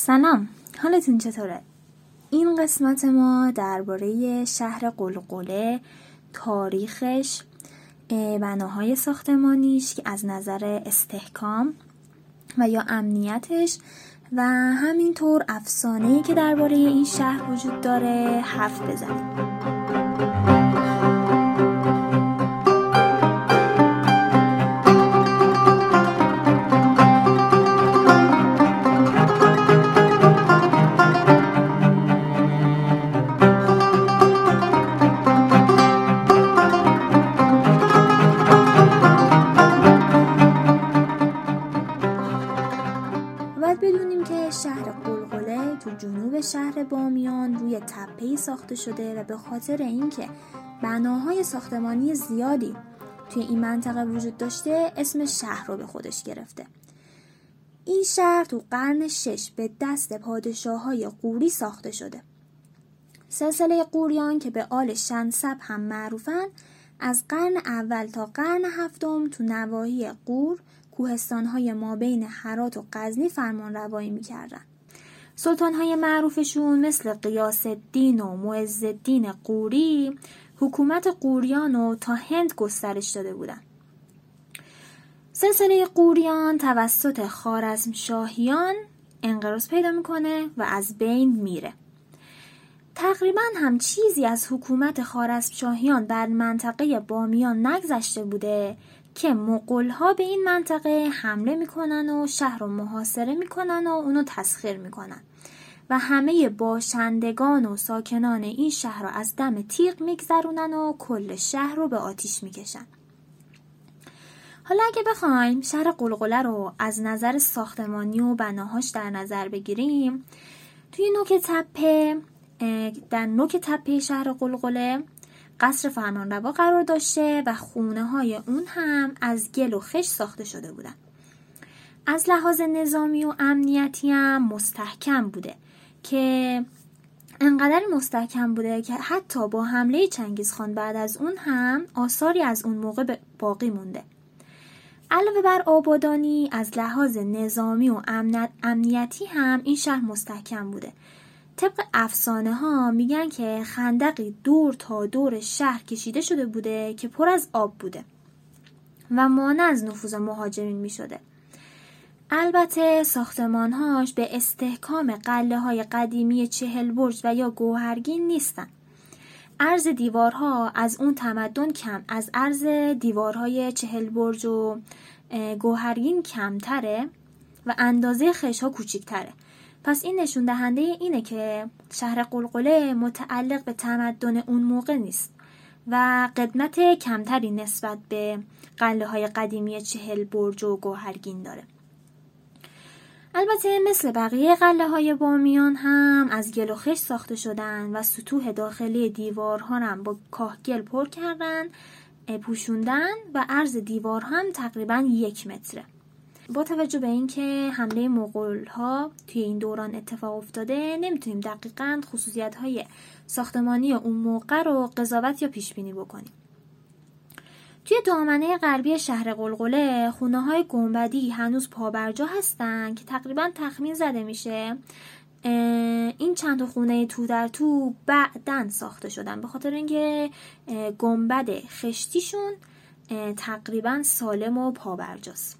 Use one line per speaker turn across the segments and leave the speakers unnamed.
سلام حالتون چطوره؟ این قسمت ما درباره شهر قلقله تاریخش بناهای ساختمانیش که از نظر استحکام و یا امنیتش و همینطور افسانه‌ای که درباره این شهر وجود داره حرف بزنیم شهر بامیان روی تپهی ساخته شده و به خاطر اینکه بناهای ساختمانی زیادی توی این منطقه وجود داشته اسم شهر رو به خودش گرفته. این شهر تو قرن شش به دست پادشاه های قوری ساخته شده. سلسله قوریان که به آل شنسب هم معروفن از قرن اول تا قرن هفتم تو نواحی قور کوهستانهای ما بین حرات و قزنی فرمان روایی می‌کردن سلطان های معروفشون مثل قیاس الدین و معز الدین قوری حکومت قوریان رو تا هند گسترش داده بودن. سلسله قوریان توسط خارزم شاهیان انقراض پیدا می‌کنه و از بین میره. تقریبا هم چیزی از حکومت خارزم شاهیان بر منطقه بامیان نگذشته بوده که ها به این منطقه حمله می‌کنن و شهر رو محاصره می‌کنن و اونو تسخیر می‌کنن. و همه باشندگان و ساکنان این شهر رو از دم تیغ میگذرونن و کل شهر رو به آتیش می‌کشن. حالا اگه بخوایم شهر قلقله رو از نظر ساختمانی و بناهاش در نظر بگیریم توی نوک تپه در نوک تپه شهر قلقله قصر فرمانروا قرار داشته و خونه های اون هم از گل و خش ساخته شده بودن. از لحاظ نظامی و امنیتی هم مستحکم بوده که انقدر مستحکم بوده که حتی با حمله چنگیزخان بعد از اون هم آثاری از اون موقع باقی مونده. علاوه بر آبادانی از لحاظ نظامی و امنیتی هم این شهر مستحکم بوده. طبق افسانه ها میگن که خندقی دور تا دور شهر کشیده شده بوده که پر از آب بوده و مانع از نفوذ مهاجرین می شده. البته ساختمانهاش به استحکام قله های قدیمی چهل برج و یا گوهرگین نیستن. عرض دیوارها از اون تمدن کم از عرض دیوارهای چهل برج و گوهرگین کمتره و اندازه خشها کوچیکتره. پس این نشون دهنده اینه که شهر قلقله متعلق به تمدن اون موقع نیست و قدمت کمتری نسبت به قله های قدیمی چهل برج و گوهرگین داره. البته مثل بقیه قله های بامیان هم از گل و خش ساخته شدن و سطوح داخلی دیوارها هم با کاهگل پر کردن پوشوندن و عرض دیوار هم تقریبا یک متره با توجه به اینکه حمله مغول ها توی این دوران اتفاق افتاده نمی‌تونیم دقیقا خصوصیت های ساختمانی اون موقع رو قضاوت یا پیش بینی بکنیم. توی دامنه غربی شهر قلقله خونه های گنبدی هنوز پابرجا هستن که تقریبا تخمین زده میشه. این چند خونه تو در تو بعدن ساخته شدن. به خاطر اینکه گنبد خشتیشون تقریبا سالم و پابرجاست.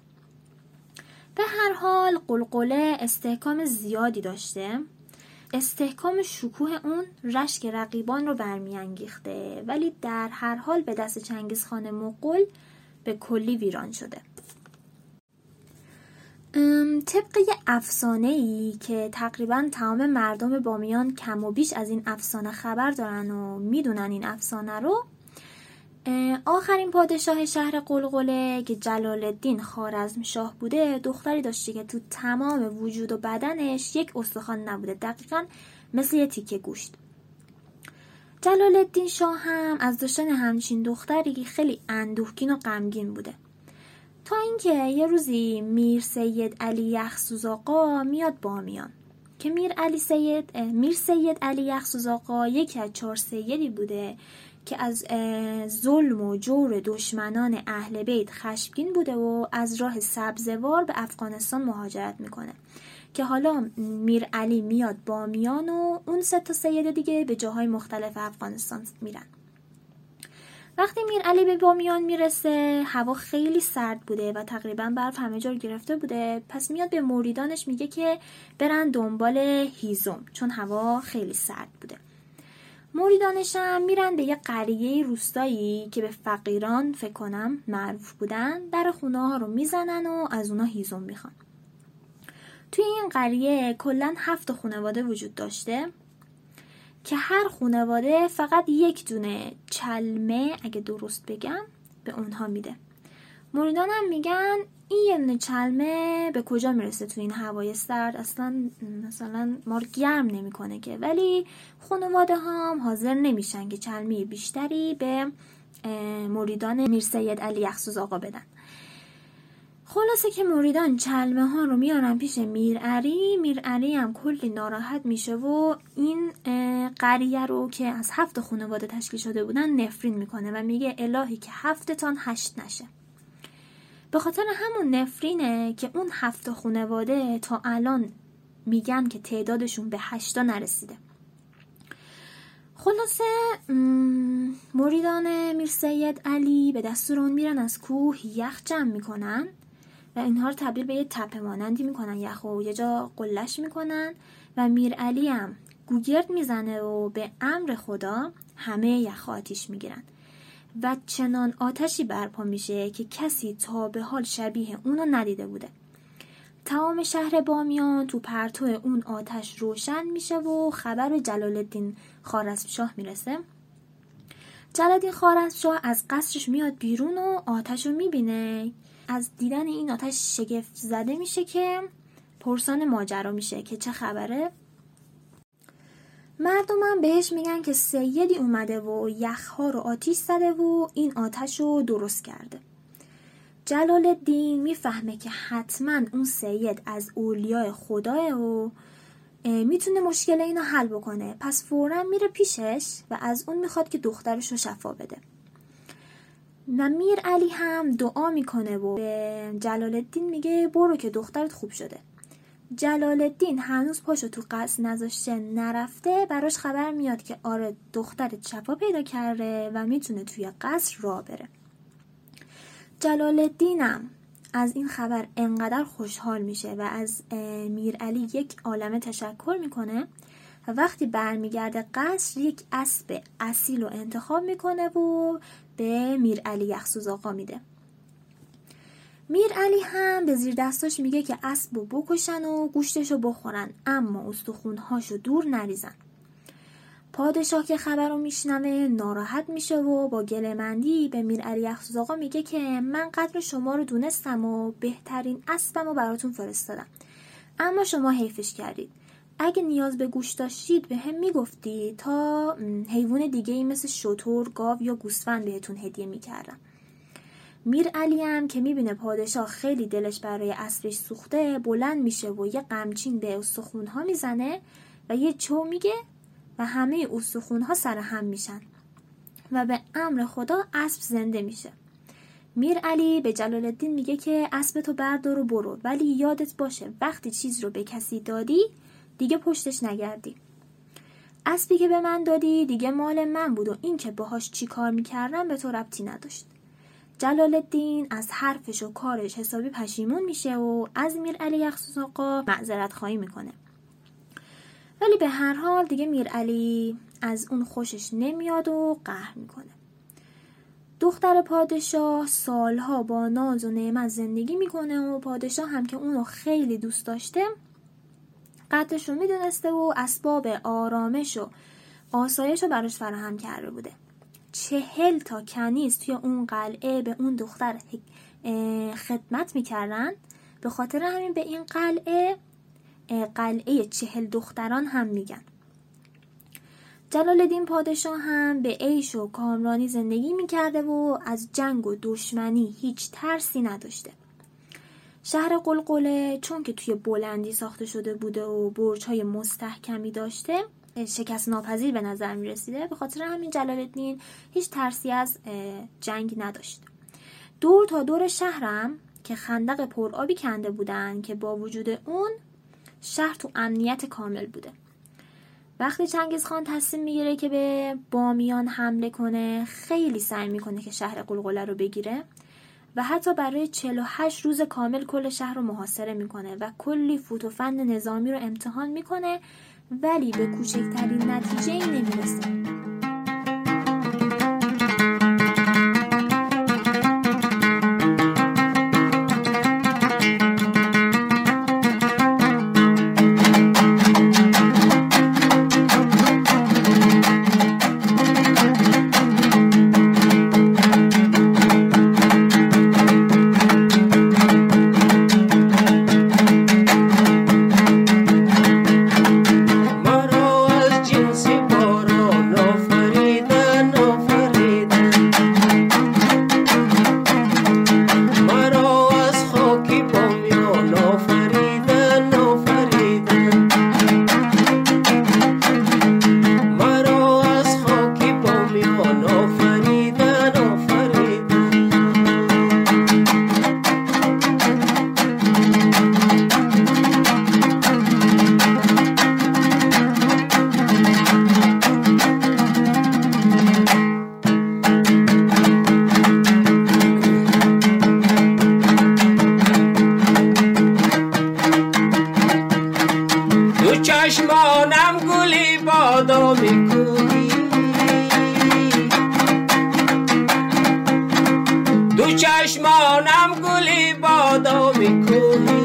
به هر حال قلقله استحکام زیادی داشته. استحکام شکوه اون رشک رقیبان رو برمیانگیخته ولی در هر حال به دست چنگیزخان مقل به کلی ویران شده. طبق یه ای که تقریبا تمام مردم بامیان کم و بیش از این افسانه خبر دارن و می‌دونن این افسانه رو آخرین پادشاه شهر قلقله که جلال الدین خارزم شاه بوده دختری داشته که تو تمام وجود و بدنش یک استخوان نبوده دقیقا مثل یه تیکه گوشت. جلال الدین شاه هم از داشتن همچین دختری خیلی اندوهگین و غمگین بوده. تا اینکه یه روزی میر سید علی یخسوز آقا میاد بامیان که میر علی سید میر سید علی یخسوز آقا یکی از چهار سیدی بوده که از ظلم و جور دشمنان اهل بیت خشمگین بوده و از راه سبزوار به افغانستان مهاجرت می‌کنه. که حالا میر علی میاد بامیان و اون سه تا سید دیگه به جاهای مختلف افغانستان میرن. وقتی میر علی به بامیان می‌رسه هوا خیلی سرد بوده و تقریبا برف همه جا گرفته بوده. پس میاد به موریدانش میگه که برن دنبال هیزم چون هوا خیلی سرد بوده. موریدانش هم میرن به یه قریه روستایی که به فقیران فکر کنم معروف بودن در خونه ها رو می‌زنن و از اونا هیزم می‌خوان. توی این قریه کلا هفت خانواده وجود داشته که هر خانواده فقط یک دونه چلمه اگه درست بگم به اونها میده. موریدان هم میگن این یه دونه چلمه به کجا می‌رسه تو این هوای سرد اصلا مثلا ما گرم نمی‌کنه که. ولی خانواده هم حاضر نمیشن که چلمه بیشتری به مریدان میر سید علی یخسوز آقا بدن. خلاصه که مریدان چلمه ها رو میارن پیش میرعری میرعری هم کلی ناراحت میشه و این قریه رو که از هفت خانواده تشکیل شده بودن نفرین می‌کنه و میگه الهی که هفتتان هشت نشه. به خاطر همون نفرینه که اون هفت خانواده تا الان میگن که تعدادشون به هشتا نرسیده. خلاصه مریدان میر سید علی به دستور اون میرن از کوه یخ جمع می‌کنن و اینها رو تبدیل به یه تپه مانندی می‌کنن. یخ و یه جا قلش می‌کنن و میر علی هم گوگرد می‌زنه و به امر خدا همه یخ آتیش می‌گیرن. و چنان آتشی برپا میشه که کسی تا به حال شبیه اونو ندیده بوده. تمام شهر بامیان تو پرتو اون آتش روشن میشه و خبر جلال الدین خارزمشاه می‌رسه. جلال الدین خارزمشاه از قصرش میاد بیرون و آتش رو می‌بینه. از دیدن این آتش شگفت زده میشه که پرسان ماجرا میشه که چه خبره. مردمم بهش میگن که سیدی اومده و یخها رو آتیش زده و این آتش رو درست کرده. جلال الدین می‌فهمه که حتما اون سید از اولیای خداه و می‌تونه مشکل اینو حل بکنه. پس فورا میره پیشش و از اون می‌خواد که دخترش رو شفا بده. و میر علی هم دعا می‌کنه و به جلال الدین میگه برو که دخترت خوب شده. جلال الدین هنوز پاشو تو قصد نذاشته نرفته براش خبر میاد که آره دخترت شفا پیدا کرده و می‌تونه توی قصر را بره. جلال الدینم از این خبر انقدر خوشحال میشه و از میر علی یک عالمه تشکر می‌کنه و وقتی برمیگرده قصر یک اسب اصیل رو انتخاب می‌کنه و به میر علی یخسوز آقا میده. میر علی هم به زیر دستاش میگه که اسب رو بکشن و گوشتش بخورن اما استخونهاشو دور نریزن. پادشاه که خبر رو میشنوه ناراحت میشه و با گلمندی به میر علی آقا میگه که من قدر شما رو دونستم و بهترین اسبم رو براتون فرستادم. اما شما حیفش کردید. اگه نیاز به گوش داشتید به هم می‌گفتی تا حیوان دیگه ای مثل شطور، گاو یا گوسفند بهتون هدیه می‌کردم. میر علی هم که می‌بینه پادشاه خیلی دلش برای اسبش سوخته بلند میشه و یه قمچین به استخونها می‌زنه و یه چو میگه و همه استخونها سر هم میشن و به امر خدا اسب زنده میشه. میر علی به جلال الدین میگه که اسب تو بردار و برو ولی یادت باشه وقتی چیز رو به کسی دادی دیگه پشتش نگردی. اسبی که به من دادی دیگه مال من بود و این که باهاش چی کار می‌کردم به تو ربطی نداشت. جلال الدین از حرفش و کارش حسابی پشیمون میشه و از میر علی یخصوص آقا معذرت خواهی می‌کنه. ولی به هر حال دیگه میر علی از اون خوشش نمیاد و قهر می‌کنه. دختر پادشاه سالها با ناز و نعمت زندگی می‌کنه و پادشاه هم که اونو خیلی دوست داشته قدرش رو می‌دونسته و اسباب آرامش و آسایش رو براش فراهم کرده بوده. چهل تا کنیز توی اون قلعه به اون دختر خدمت می‌کردن. به خاطر همین به این قلعه قلعه چهل دختران هم میگن. جلال الدین پادشاه هم به عیش و کامرانی زندگی می‌کرده و از جنگ و دشمنی هیچ ترسی نداشته. شهر قلقله چون که توی بلندی ساخته شده بوده و برج های مستحکمی داشته شکست ناپذیر به نظر می رسیده به خاطر همین جلال الدین هیچ ترسی از جنگ نداشت. دور تا دور شهرم که خندق پرآبی کنده بودن که با وجود اون شهر تو امنیت کامل بوده. وقتی چنگیز خان تصمیم می‌گیره که به بامیان حمله کنه خیلی سعی می‌کنه که شهر قلقله رو بگیره و حتی برای 48 روز کامل کل شهر رو محاصره می‌کنه و کلی فوت و فن نظامی رو امتحان می‌کنه ولی به کوچکترین نتیجه ای نمی‌رسه. آدم گلی بادا می‌کنی دو چشمانم گلی بادا می‌کنی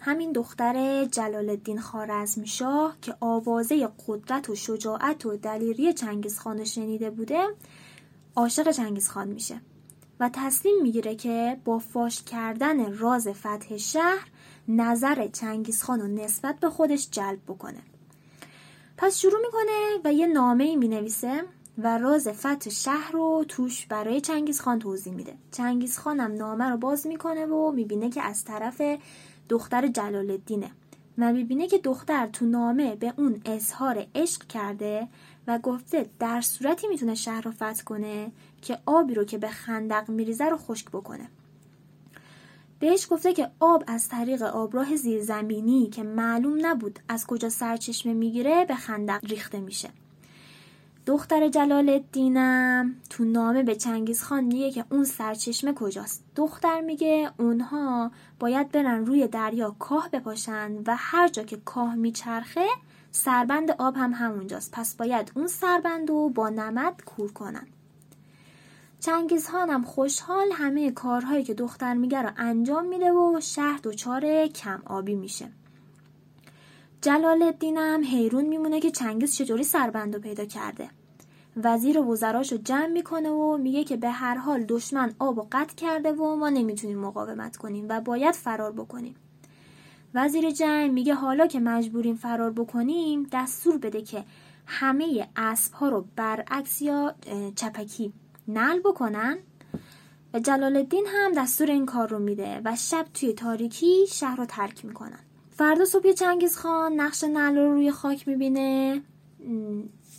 همین دختر جلال الدین خارزمشاه که آوازه قدرت و شجاعت و دلیری چنگیزخان شنیده بوده عاشق چنگیزخان میشه و تصمیم می‌گیره که با فاش کردن راز فتح شهر نظر چنگیزخان رو نسبت به خودش جلب بکنه. پس شروع می‌کنه و یه نامه ای می‌نویسه. و راز فتح شهر رو توش برای چنگیز خان توضیح میده. چنگیز خانم نامه رو باز می‌کنه و می‌بینه که از طرف دختر جلال الدینه و می‌بینه که دختر تو نامه به اون اظهار عشق کرده و گفته در صورتی می‌تونه شهر رو فتح کنه که آبی رو که به خندق میریزه رو خشک بکنه. بهش گفته که آب از طریق آبراه زیرزمینی که معلوم نبود از کجا سرچشمه می‌گیره به خندق ریخته میشه. دختر جلال الدینم تو نامه به چنگیز خان میگه که اون سرچشمه کجاست. دختر میگه اونها باید برن روی دریا کاه بپاشن و هر جا که کاه میچرخه سربند آب هم همونجاست. پس باید اون سربند رو با نمد کور کنن. چنگیز هم خوشحال همه کارهایی که دختر میگه رو انجام میده و شهر دچار کم آبی میشه. جلال الدینم حیرون میمونه که چنگیز چطوری سربند رو پیدا کرده. وزیر و وزراش رو جمع می‌کنه و میگه که به هر حال دشمن آب و قطع کرده و ما نمی‌تونیم مقاومت کنیم و باید فرار بکنیم. وزیر جنگ میگه حالا که مجبوریم فرار بکنیم دستور بده که همه اسب ها رو برعکس یا چپکی نل بکنن. و جلال الدین هم دستور این کار رو میده و شب توی تاریکی شهر رو ترک می‌کنن. فردا صبح چنگیز خان نقش نل رو روی خاک می‌بینه.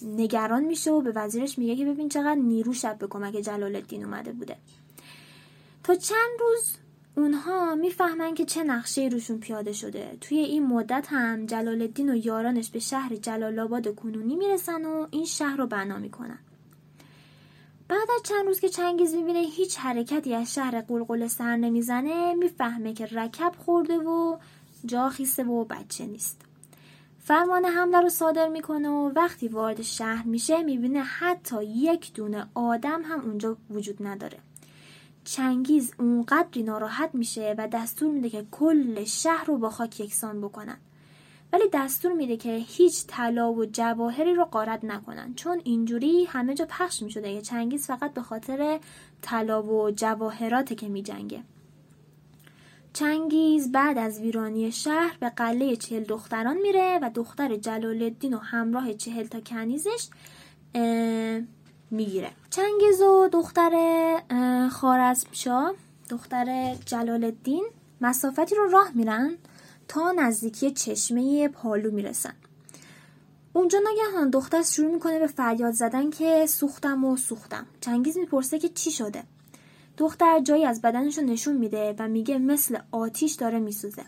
نگران میشه و به وزیرش میگه که ببین چقدر نیرو شب به کمک جلال الدین اومده بوده. تا چند روز اونها می‌فهمن که چه نقشه روشون پیاده شده. توی این مدت هم جلال الدین و یارانش به شهر جلال آباد کنونی می‌رسن و این شهر رو بنا می‌کنن. بعد از چند روز که چنگیز می‌بینه هیچ حرکتی از شهر قلقل سر نمی‌زنه می‌فهمه که رکب خورده و جا خیسته و بچه نیست. فرمان حمله رو صادر می‌کنه و وقتی وارد شهر میشه می‌بینه حتی یک دونه آدم هم اونجا وجود نداره. چنگیز اونقدری ناراحت میشه و دستور میده که کل شهر رو با خاک یکسان بکنن. ولی دستور میده که هیچ طلا و جواهری رو قارت نکنن چون اینجوری همه جا پخش می‌شده که چنگیز فقط به خاطر طلا و جواهراته که میجنگه. چنگیز بعد از ویرانی شهر به قله چهل دختران میره و دختر جلال الدین و همراه چهل تا کنیزش می‌گیره. چنگیز و دختر خارزمشاه دختر جلال الدین مسافتی رو راه میرن تا نزدیکی چشمه پالو می‌رسن. اونجا ناگهان دختر شروع می‌کنه به فریاد زدن که سوختم و سوختم. چنگیز می‌پرسه که چی شده؟ دختر جایی از بدنش رو نشون میده و میگه مثل آتیش داره میسوزه.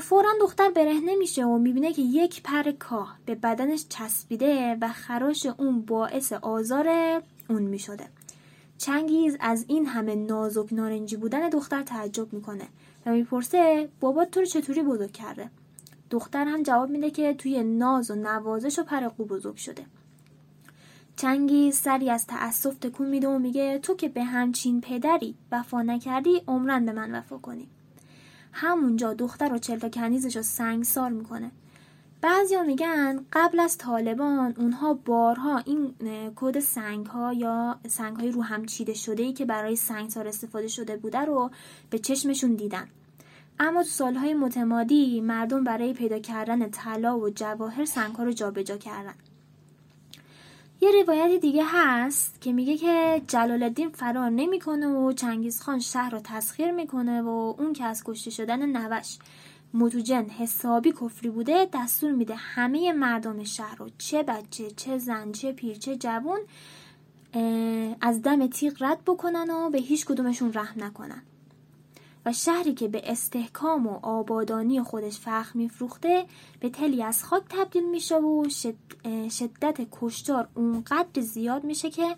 فورا دختر برهنه میشه و می‌بینه که یک پر کاه به بدنش چسبیده و خراش اون باعث آزار اون می‌شده. چنگیز از این همه نازک نارنجی بودن دختر تعجب می‌کنه و می‌پرسه بابا تو رو چطوری بزرگ کرده؟ دختر هم جواب میده که توی ناز و نوازش و پرقو بزرگ شده. چنگیز سری از تأسف تکون میده و میگه تو که به همچین پدری وفا نکردی عمرن به من وفا کنی. همونجا دختر و چلتا کنیزش رو سنگسار می‌کنه. بعضیا میگن قبل از طالبان اونها بارها این کد سنگ ها یا سنگ های رو هم چیده شده ای که برای سنگسار استفاده شده بوده رو به چشمشون دیدن. اما تو سالهای متمادی مردم برای پیدا کردن طلا و جواهر سنگ ها رو جابجا کردن. یه روایت دیگه هست که میگه که جلال الدین فرار نمی‌کنه و چنگیز خان شهر رو تسخیر می‌کنه و اون که از کشته شدن نوش متوجن حسابی کفری بوده دستور میده همه مردم شهر رو چه بچه چه زن چه پیر چه جوون از دم تیغ رد بکنن و به هیچ کدومشون رحم نکنن. و شهری که به استحکام و آبادانی خودش فخر میفروخته به تلی از خاک تبدیل میشه و شدت کشتار اونقدر زیاد میشه که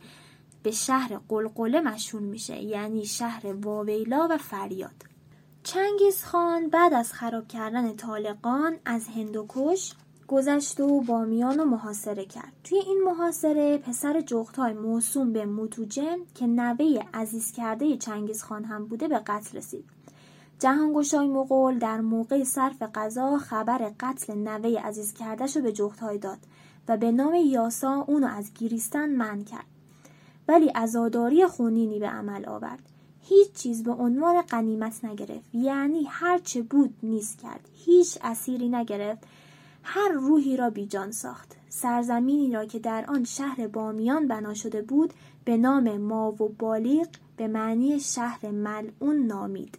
به شهر قلقله مشهور میشه یعنی شهر واویلا و فریاد. چنگیز خان بعد از خراب کردن طالقان از هندوکش گذشت و بامیان و محاصره کرد. توی این محاصره پسر جغتای موسوم به موتوجن که نوه عزیز کرده چنگیز خان هم بوده به قتل رسید. جهانگشای مغول در موقع صرف غذا خبر قتل نوه عزیز کردش رو به جغتای داد و به نام یاسا اونو از گیریستن من کرد. ولی ازاداری خونینی به عمل آورد. هیچ چیز به عنوان قنیمت نگرفت. یعنی هر چه بود نیست کرد. هیچ اسیری نگرفت. هر روحی را بیجان ساخت. سرزمینی را که در آن شهر بامیان بنا شده بود به نام ما و بالیق به معنی شهر ملعون نامید.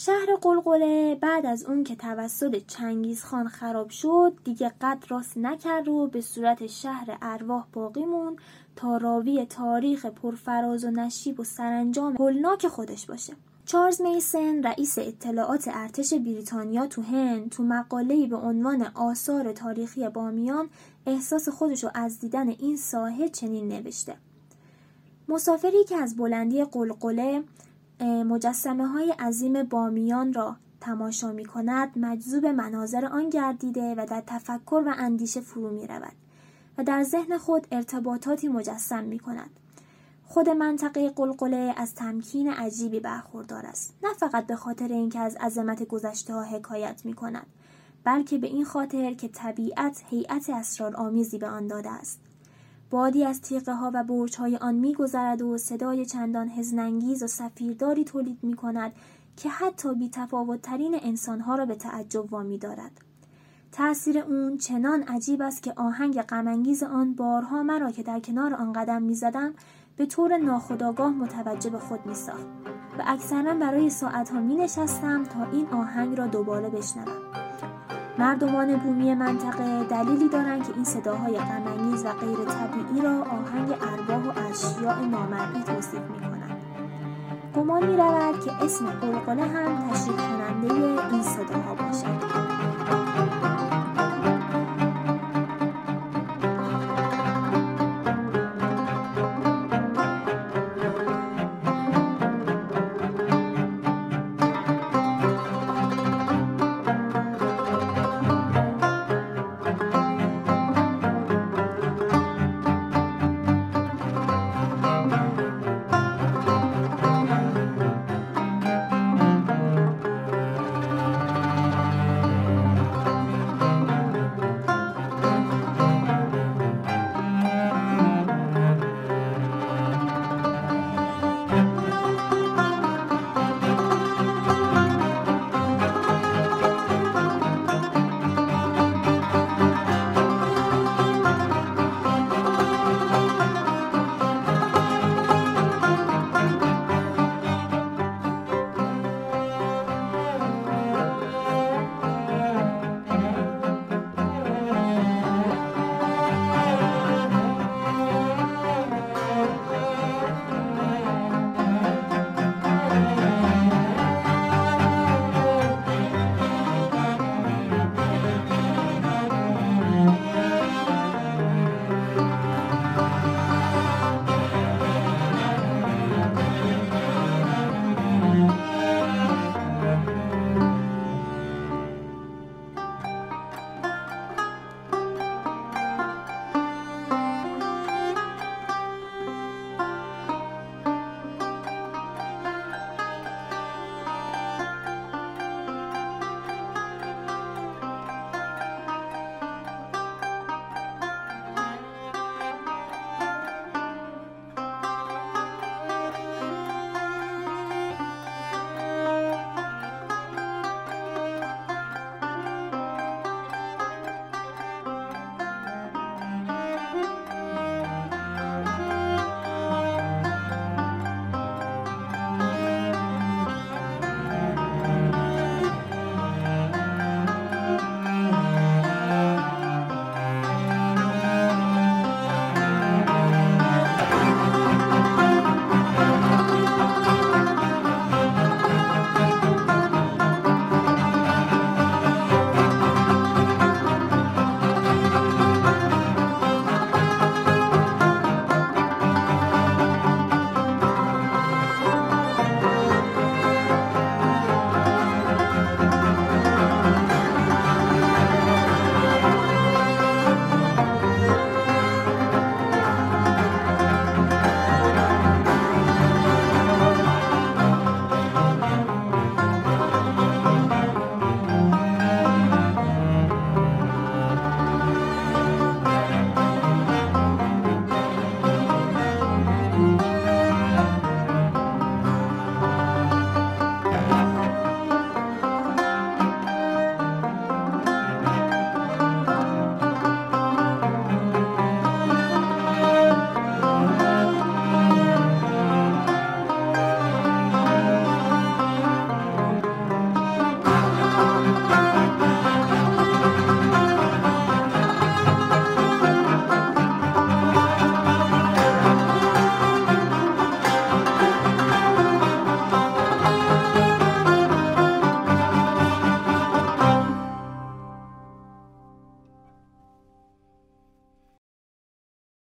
شهر قلقله بعد از اون که توسط چنگیز خان خراب شد دیگه قد راست نکرد و به صورت شهر ارواح باقی مون تا راوی تاریخ پرفراز و نشیب و سرانجام گلناک خودش باشه. چارلز میسن رئیس اطلاعات ارتش بریتانیا تو هند تو مقاله‌ای به عنوان آثار تاریخی بامیان احساس خودش رو از دیدن این ساحه چنین نوشته. مسافری که از بلندی قلقله مجسمه های عظیم بامیان را تماشا می کند مجذوب مناظر آن گردیده و در تفکر و اندیشه فرو می رود و در ذهن خود ارتباطاتی مجسم می کند. خود منطقه قلقله از تمکین عجیبی برخوردار است نه فقط به خاطر اینکه از عظمت گذشته ها حکایت می کند بلکه به این خاطر که طبیعت هیئت اسرارآمیزی به آن داده است بادی از تیغه ها و برج های آن می گذرد و صدای چندان هزننگیز و سفیرداری تولید می کند که حتی بی تفاوت ترین انسان ها را به تعجب وامی دارد. تأثیر اون چنان عجیب است که آهنگ غمانگیز آن بارها مرا که در کنار آن قدم می زدم به طور ناخداگاه متوجه به خود می ساخت و اکثرا برای ساعتها می نشستم تا این آهنگ را دوباره بشنوم. مردمان بومی منطقه دلیلی دارند که این صداهای غمانگیز و غیر طبیعی را آهنگ ارواح و اشیاء نامرئی توصیف می کنند. گمان می رود که اسم قلقله هم تشریف کننده این صداها باشد.